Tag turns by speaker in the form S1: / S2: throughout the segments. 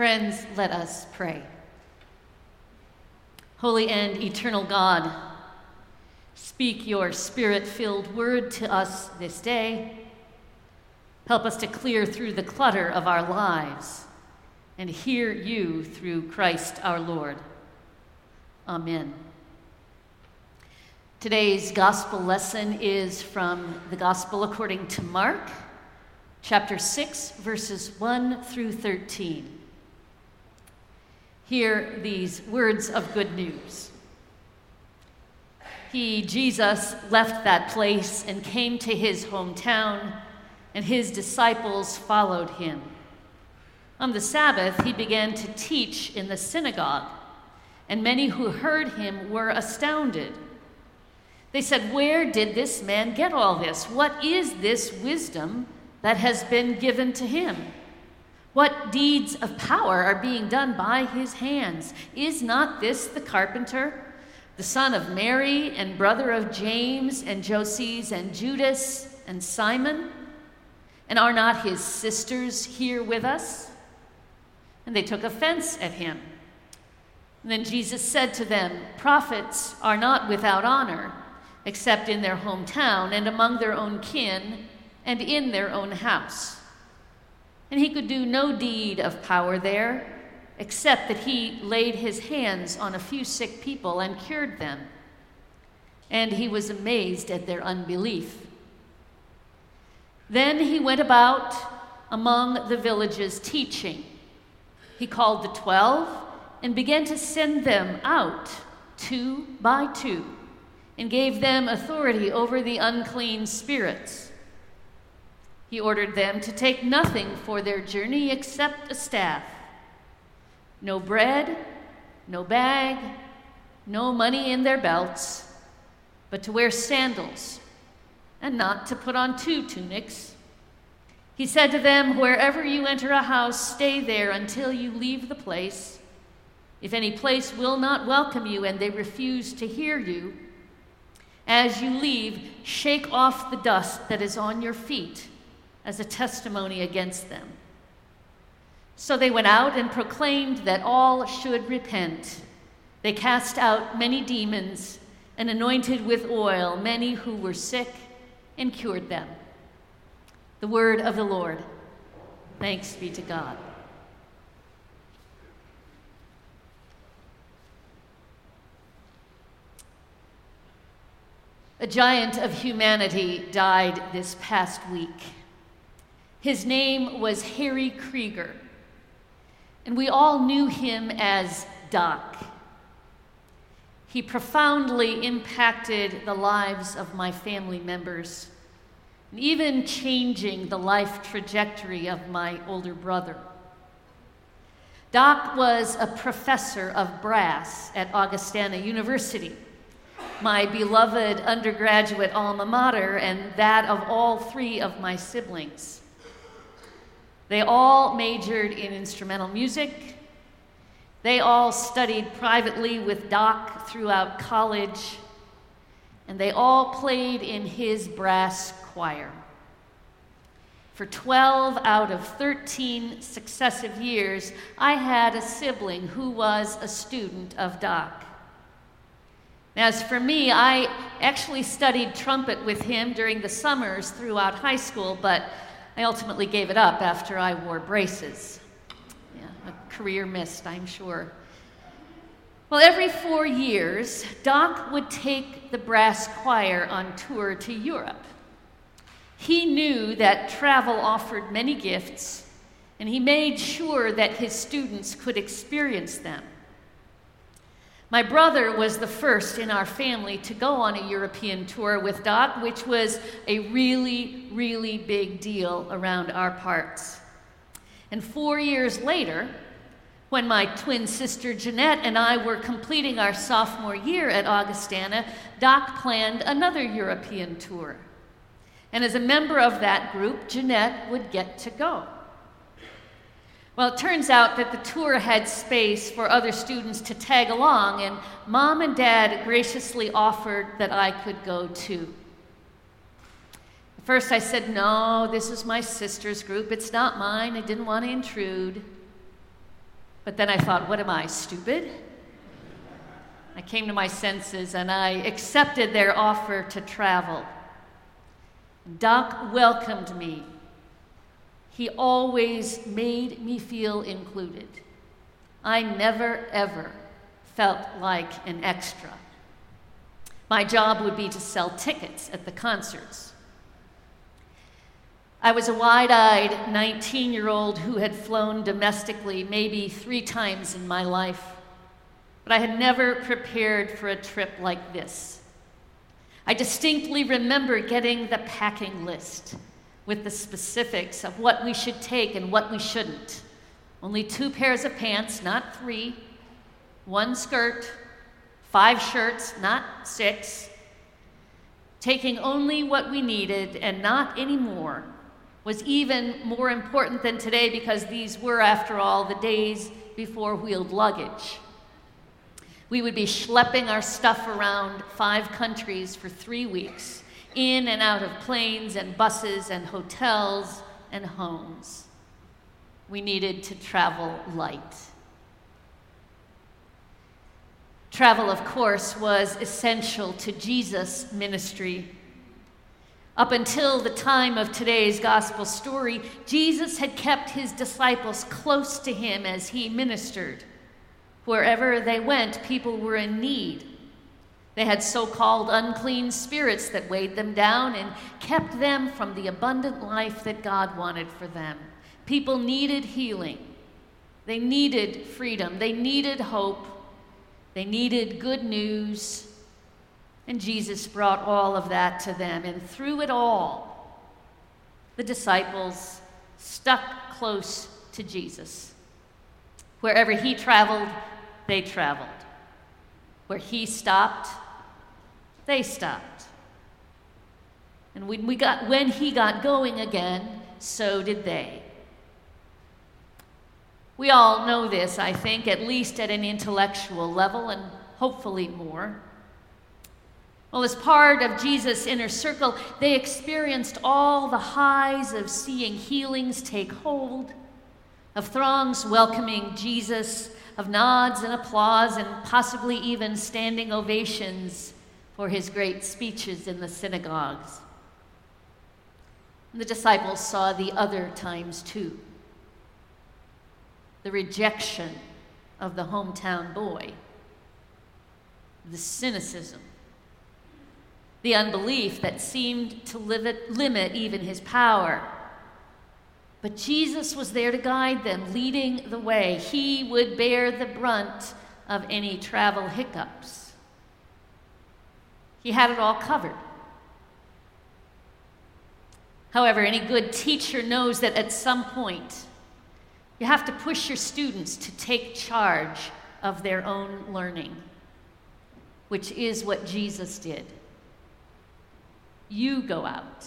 S1: Friends, let us pray. Holy and eternal God, speak your spirit filled word to us this day. Help us to clear through the clutter of our lives and hear you through Christ our Lord. Amen. Today's gospel lesson is from the Gospel according to Mark, chapter 6, verses 1 through 13 hear these words of good news. He, Jesus, left that place and came to his hometown, and his disciples followed him. On the Sabbath, he began to teach in the synagogue, and many who heard him were astounded. They said, Where did this man get all this? What is this wisdom that has been given to him? What deeds of power are being done by his hands? Is not this the carpenter, the son of Mary and brother of James and Joses and Judas and Simon? And are not his sisters here with us? And they took offense at him. And then Jesus said to them, Prophets are not without honor, except in their hometown and among their own kin and in their own house and he could do no deed of power there, except that he laid his hands on a few sick people and cured them. And he was amazed at their unbelief. Then he went about among the villages teaching. He called the twelve and began to send them out two by two and gave them authority over the unclean spirits. He ordered them to take nothing for their journey except a staff no bread, no bag, no money in their belts, but to wear sandals and not to put on two tunics. He said to them, Wherever you enter a house, stay there until you leave the place. If any place will not welcome you and they refuse to hear you, as you leave, shake off the dust that is on your feet as a testimony against them. So they went out and proclaimed that all should repent. They cast out many demons and anointed with oil many who were sick and cured them. The word of the Lord. Thanks be to God. A giant of humanity died this past week. His name was Harry Krieger, and we all knew him as Doc. He profoundly impacted the lives of my family members, and even changing the life trajectory of my older brother. Doc was a professor of brass at Augustana University, my beloved undergraduate alma mater, and that of all three of my siblings. They all majored in instrumental music. They all studied privately with Doc throughout college. And they all played in his brass choir. For 12 out of 13 successive years, I had a sibling who was a student of Doc. As for me, I actually studied trumpet with him during the summers throughout high school, but I ultimately gave it up after I wore braces. Yeah, a career missed, I'm sure. Well, every four years, Doc would take the brass choir on tour to Europe. He knew that travel offered many gifts, and he made sure that his students could experience them. My brother was the first in our family to go on a European tour with Doc, which was a really, really big deal around our parts. And four years later, when my twin sister Jeanette and I were completing our sophomore year at Augustana, Doc planned another European tour. And as a member of that group, Jeanette would get to go. Well, it turns out that the tour had space for other students to tag along, and mom and dad graciously offered that I could go too. First, I said, No, this is my sister's group. It's not mine. I didn't want to intrude. But then I thought, what am I, stupid? I came to my senses and I accepted their offer to travel. Doc welcomed me. He always made me feel included. I never, ever felt like an extra. My job would be to sell tickets at the concerts. I was a wide eyed 19 year old who had flown domestically maybe three times in my life, but I had never prepared for a trip like this. I distinctly remember getting the packing list with the specifics of what we should take and what we shouldn't. Only two pairs of pants, not three, one skirt, five shirts, not six, taking only what we needed and not any more was even more important than today because these were, after all, the days before wheeled luggage. We would be schlepping our stuff around five countries for three weeks, in and out of planes and buses and hotels and homes. We needed to travel light. Travel, of course, was essential to Jesus' ministry up until the time of today's gospel story, Jesus had kept his disciples close to him as he ministered. Wherever they went, people were in need. They had so called unclean spirits that weighed them down and kept them from the abundant life that God wanted for them. People needed healing, they needed freedom, they needed hope, they needed good news, and Jesus brought all of that to them. And through it all, the disciples stuck close to Jesus. Wherever he traveled, they traveled. Where he stopped, they stopped. And when, we got, when he got going again, so did they. We all know this, I think, at least at an intellectual level, and hopefully more. Well, as part of Jesus' inner circle, they experienced all the highs of seeing healings take hold, of throngs welcoming Jesus, of nods and applause, and possibly even standing ovations for his great speeches in the synagogues. And the disciples saw the other times too the rejection of the hometown boy, the cynicism the unbelief that seemed to limit even his power. But Jesus was there to guide them, leading the way. He would bear the brunt of any travel hiccups. He had it all covered. However, any good teacher knows that at some point, you have to push your students to take charge of their own learning, which is what Jesus did. You go out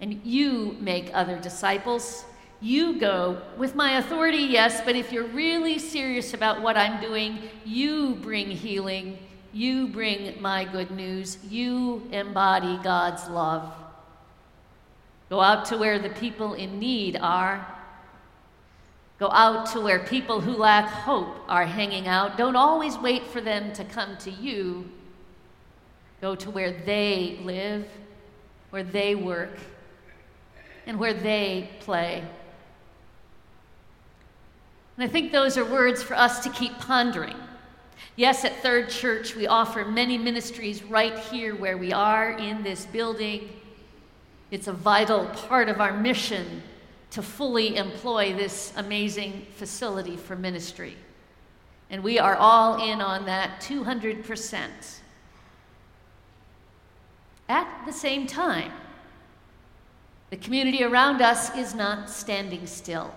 S1: and you make other disciples. You go with my authority, yes, but if you're really serious about what I'm doing, you bring healing. You bring my good news. You embody God's love. Go out to where the people in need are. Go out to where people who lack hope are hanging out. Don't always wait for them to come to you. Go to where they live, where they work, and where they play. And I think those are words for us to keep pondering. Yes, at Third Church, we offer many ministries right here where we are in this building. It's a vital part of our mission to fully employ this amazing facility for ministry. And we are all in on that 200%. At the same time, the community around us is not standing still.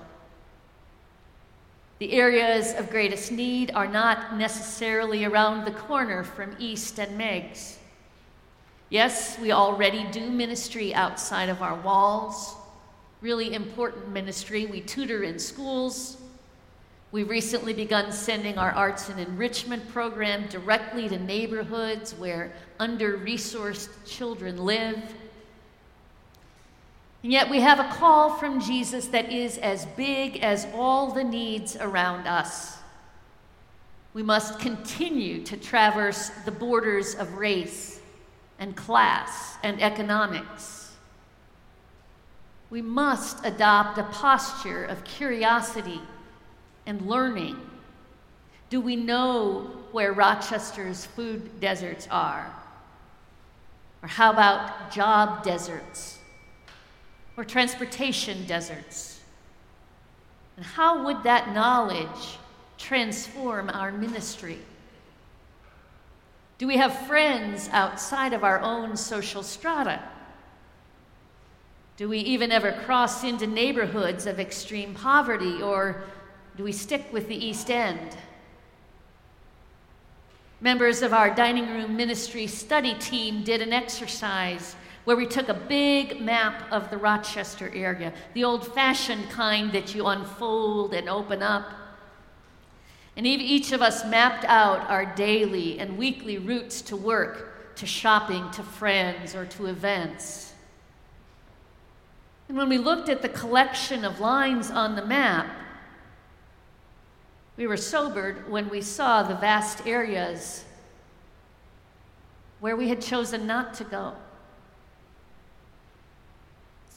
S1: The areas of greatest need are not necessarily around the corner from East and Meigs. Yes, we already do ministry outside of our walls, really important ministry. We tutor in schools, We've recently begun sending our arts and enrichment program directly to neighborhoods where under resourced children live. And yet we have a call from Jesus that is as big as all the needs around us. We must continue to traverse the borders of race and class and economics. We must adopt a posture of curiosity and learning. Do we know where Rochester's food deserts are? Or how about job deserts? Or transportation deserts? And how would that knowledge transform our ministry? Do we have friends outside of our own social strata? Do we even ever cross into neighborhoods of extreme poverty, or do we stick with the East End? Members of our dining room ministry study team did an exercise where we took a big map of the Rochester area, the old fashioned kind that you unfold and open up. And each of us mapped out our daily and weekly routes to work, to shopping, to friends, or to events. And when we looked at the collection of lines on the map, we were sobered when we saw the vast areas where we had chosen not to go.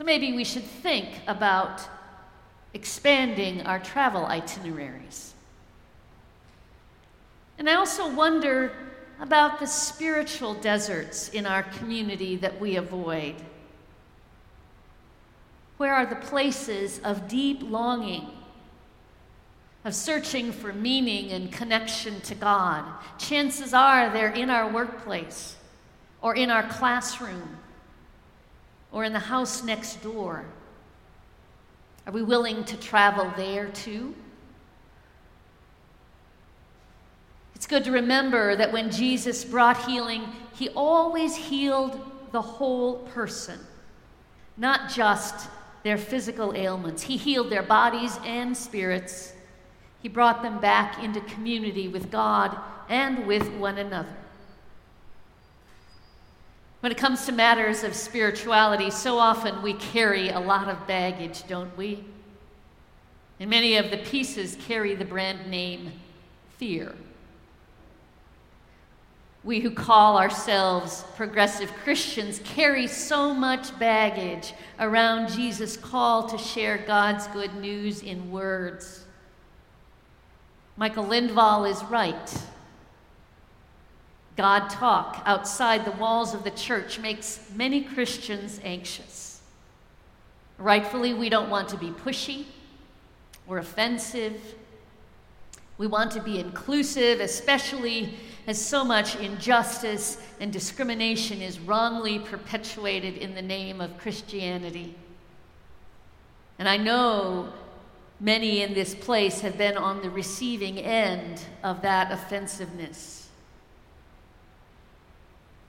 S1: So maybe we should think about expanding our travel itineraries. And I also wonder about the spiritual deserts in our community that we avoid. Where are the places of deep longing of searching for meaning and connection to God. Chances are they're in our workplace, or in our classroom, or in the house next door. Are we willing to travel there too? It's good to remember that when Jesus brought healing, he always healed the whole person, not just their physical ailments. He healed their bodies and spirits he brought them back into community with God and with one another. When it comes to matters of spirituality, so often we carry a lot of baggage, don't we? And many of the pieces carry the brand name fear. We who call ourselves progressive Christians carry so much baggage around Jesus' call to share God's good news in words. Michael Lindvall is right. God talk outside the walls of the church makes many Christians anxious. Rightfully, we don't want to be pushy or offensive. We want to be inclusive, especially as so much injustice and discrimination is wrongly perpetuated in the name of Christianity. And I know Many in this place have been on the receiving end of that offensiveness.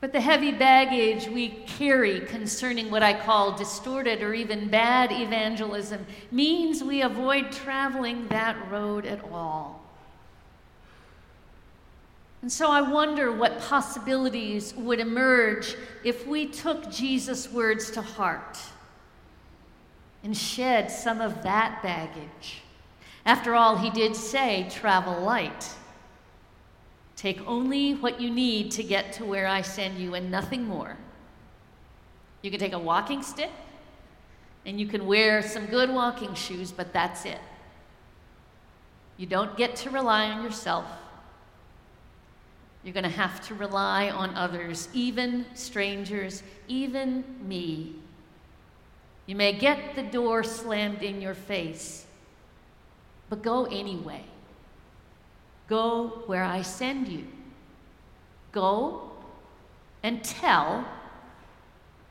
S1: But the heavy baggage we carry concerning what I call distorted or even bad evangelism means we avoid traveling that road at all. And so I wonder what possibilities would emerge if we took Jesus' words to heart and shed some of that baggage. After all, he did say, travel light. Take only what you need to get to where I send you and nothing more. You can take a walking stick and you can wear some good walking shoes, but that's it. You don't get to rely on yourself. You're going to have to rely on others, even strangers, even me. You may get the door slammed in your face, but go anyway. Go where I send you. Go and tell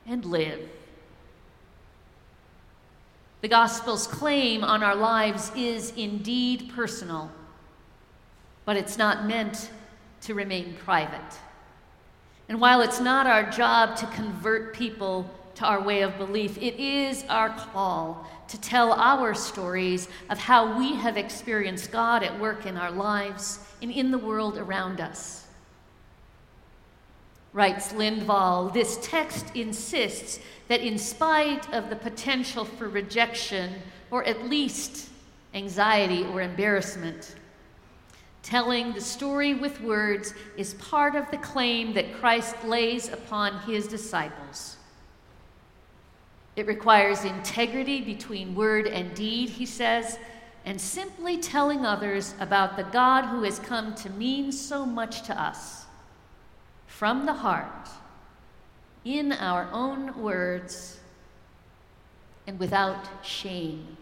S1: and live. The gospel's claim on our lives is indeed personal, but it's not meant to remain private. And while it's not our job to convert people to our way of belief. It is our call to tell our stories of how we have experienced God at work in our lives and in the world around us. Writes Lindvall, this text insists that in spite of the potential for rejection, or at least anxiety or embarrassment, telling the story with words is part of the claim that Christ lays upon his disciples. It requires integrity between word and deed, he says, and simply telling others about the God who has come to mean so much to us from the heart, in our own words, and without shame.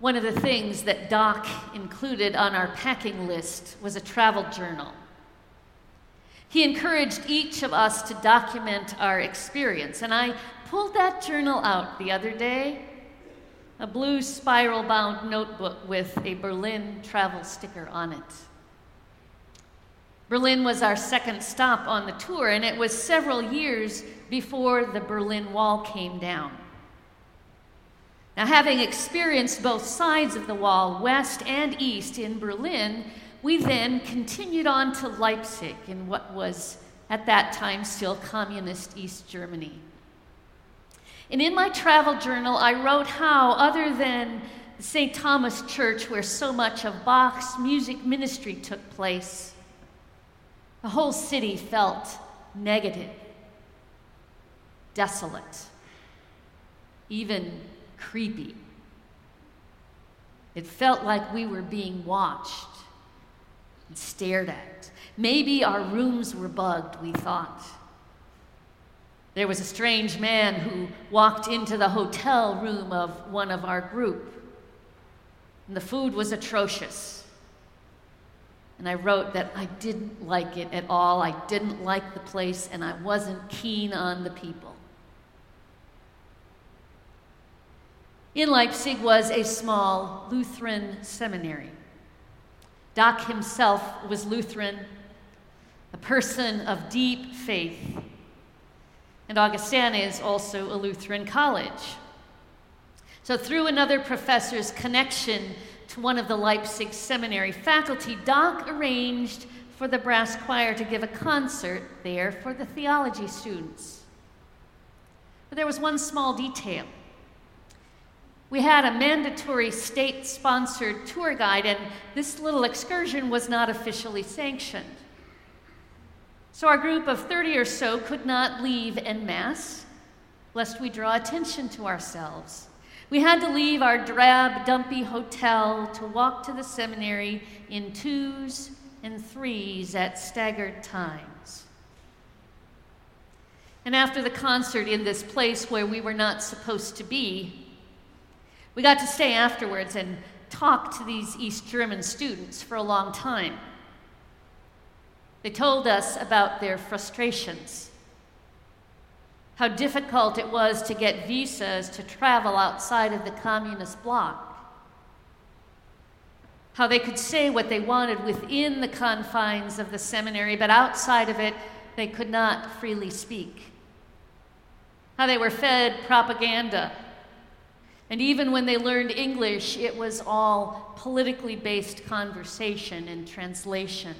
S1: One of the things that Doc included on our packing list was a travel journal. He encouraged each of us to document our experience, and I pulled that journal out the other day a blue spiral bound notebook with a Berlin travel sticker on it. Berlin was our second stop on the tour, and it was several years before the Berlin Wall came down. Now, having experienced both sides of the wall, west and east, in Berlin, we then continued on to Leipzig in what was at that time still communist East Germany. And in my travel journal, I wrote how, other than St. Thomas Church, where so much of Bach's music ministry took place, the whole city felt negative, desolate, even creepy. It felt like we were being watched and stared at. Maybe our rooms were bugged, we thought. There was a strange man who walked into the hotel room of one of our group, and the food was atrocious. And I wrote that I didn't like it at all. I didn't like the place, and I wasn't keen on the people. In Leipzig was a small Lutheran seminary. Doc himself was Lutheran, a person of deep faith. And Augustana is also a Lutheran college. So, through another professor's connection to one of the Leipzig seminary faculty, Doc arranged for the brass choir to give a concert there for the theology students. But there was one small detail. We had a mandatory state sponsored tour guide, and this little excursion was not officially sanctioned. So our group of 30 or so could not leave en masse, lest we draw attention to ourselves. We had to leave our drab, dumpy hotel to walk to the seminary in twos and threes at staggered times. And after the concert in this place where we were not supposed to be, we got to stay afterwards and talk to these East German students for a long time. They told us about their frustrations, how difficult it was to get visas to travel outside of the communist bloc, how they could say what they wanted within the confines of the seminary, but outside of it, they could not freely speak, how they were fed propaganda and even when they learned English, it was all politically based conversation and translation.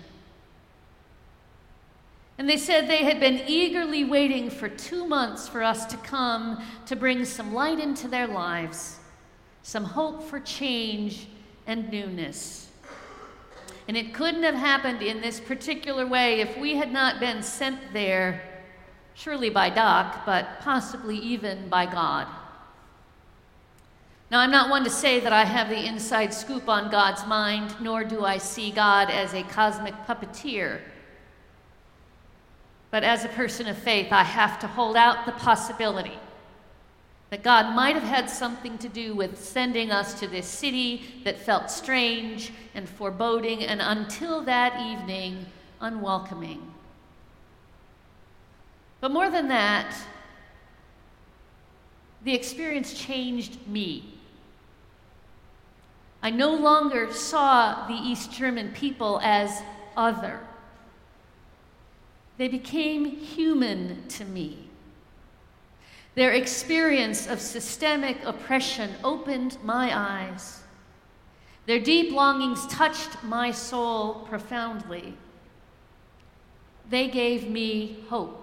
S1: And they said they had been eagerly waiting for two months for us to come to bring some light into their lives, some hope for change and newness. And it couldn't have happened in this particular way if we had not been sent there, surely by Doc, but possibly even by God. Now, I'm not one to say that I have the inside scoop on God's mind, nor do I see God as a cosmic puppeteer. But as a person of faith, I have to hold out the possibility that God might have had something to do with sending us to this city that felt strange and foreboding, and until that evening, unwelcoming. But more than that, the experience changed me. I no longer saw the East German people as other. They became human to me. Their experience of systemic oppression opened my eyes. Their deep longings touched my soul profoundly. They gave me hope.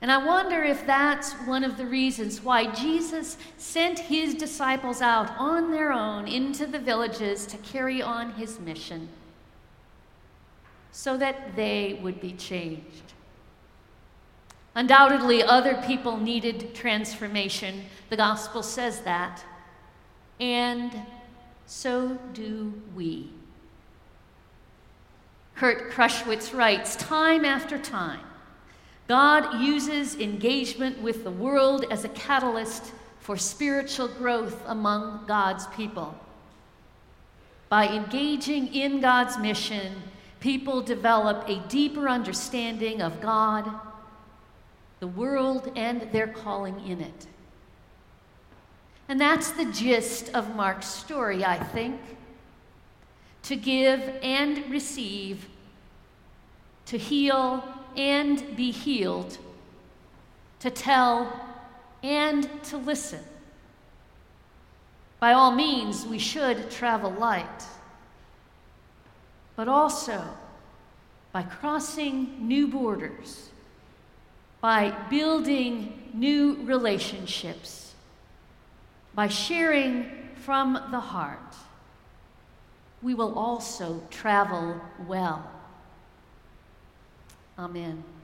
S1: And I wonder if that's one of the reasons why Jesus sent his disciples out on their own into the villages to carry on his mission so that they would be changed. Undoubtedly, other people needed transformation. The gospel says that. And so do we. Kurt Krushwitz writes time after time God uses engagement with the world as a catalyst for spiritual growth among God's people. By engaging in God's mission, people develop a deeper understanding of God, the world, and their calling in it. And that's the gist of Mark's story, I think. To give and receive, to heal and be healed, to tell and to listen. By all means, we should travel light, but also by crossing new borders, by building new relationships, by sharing from the heart, we will also travel well. Amen.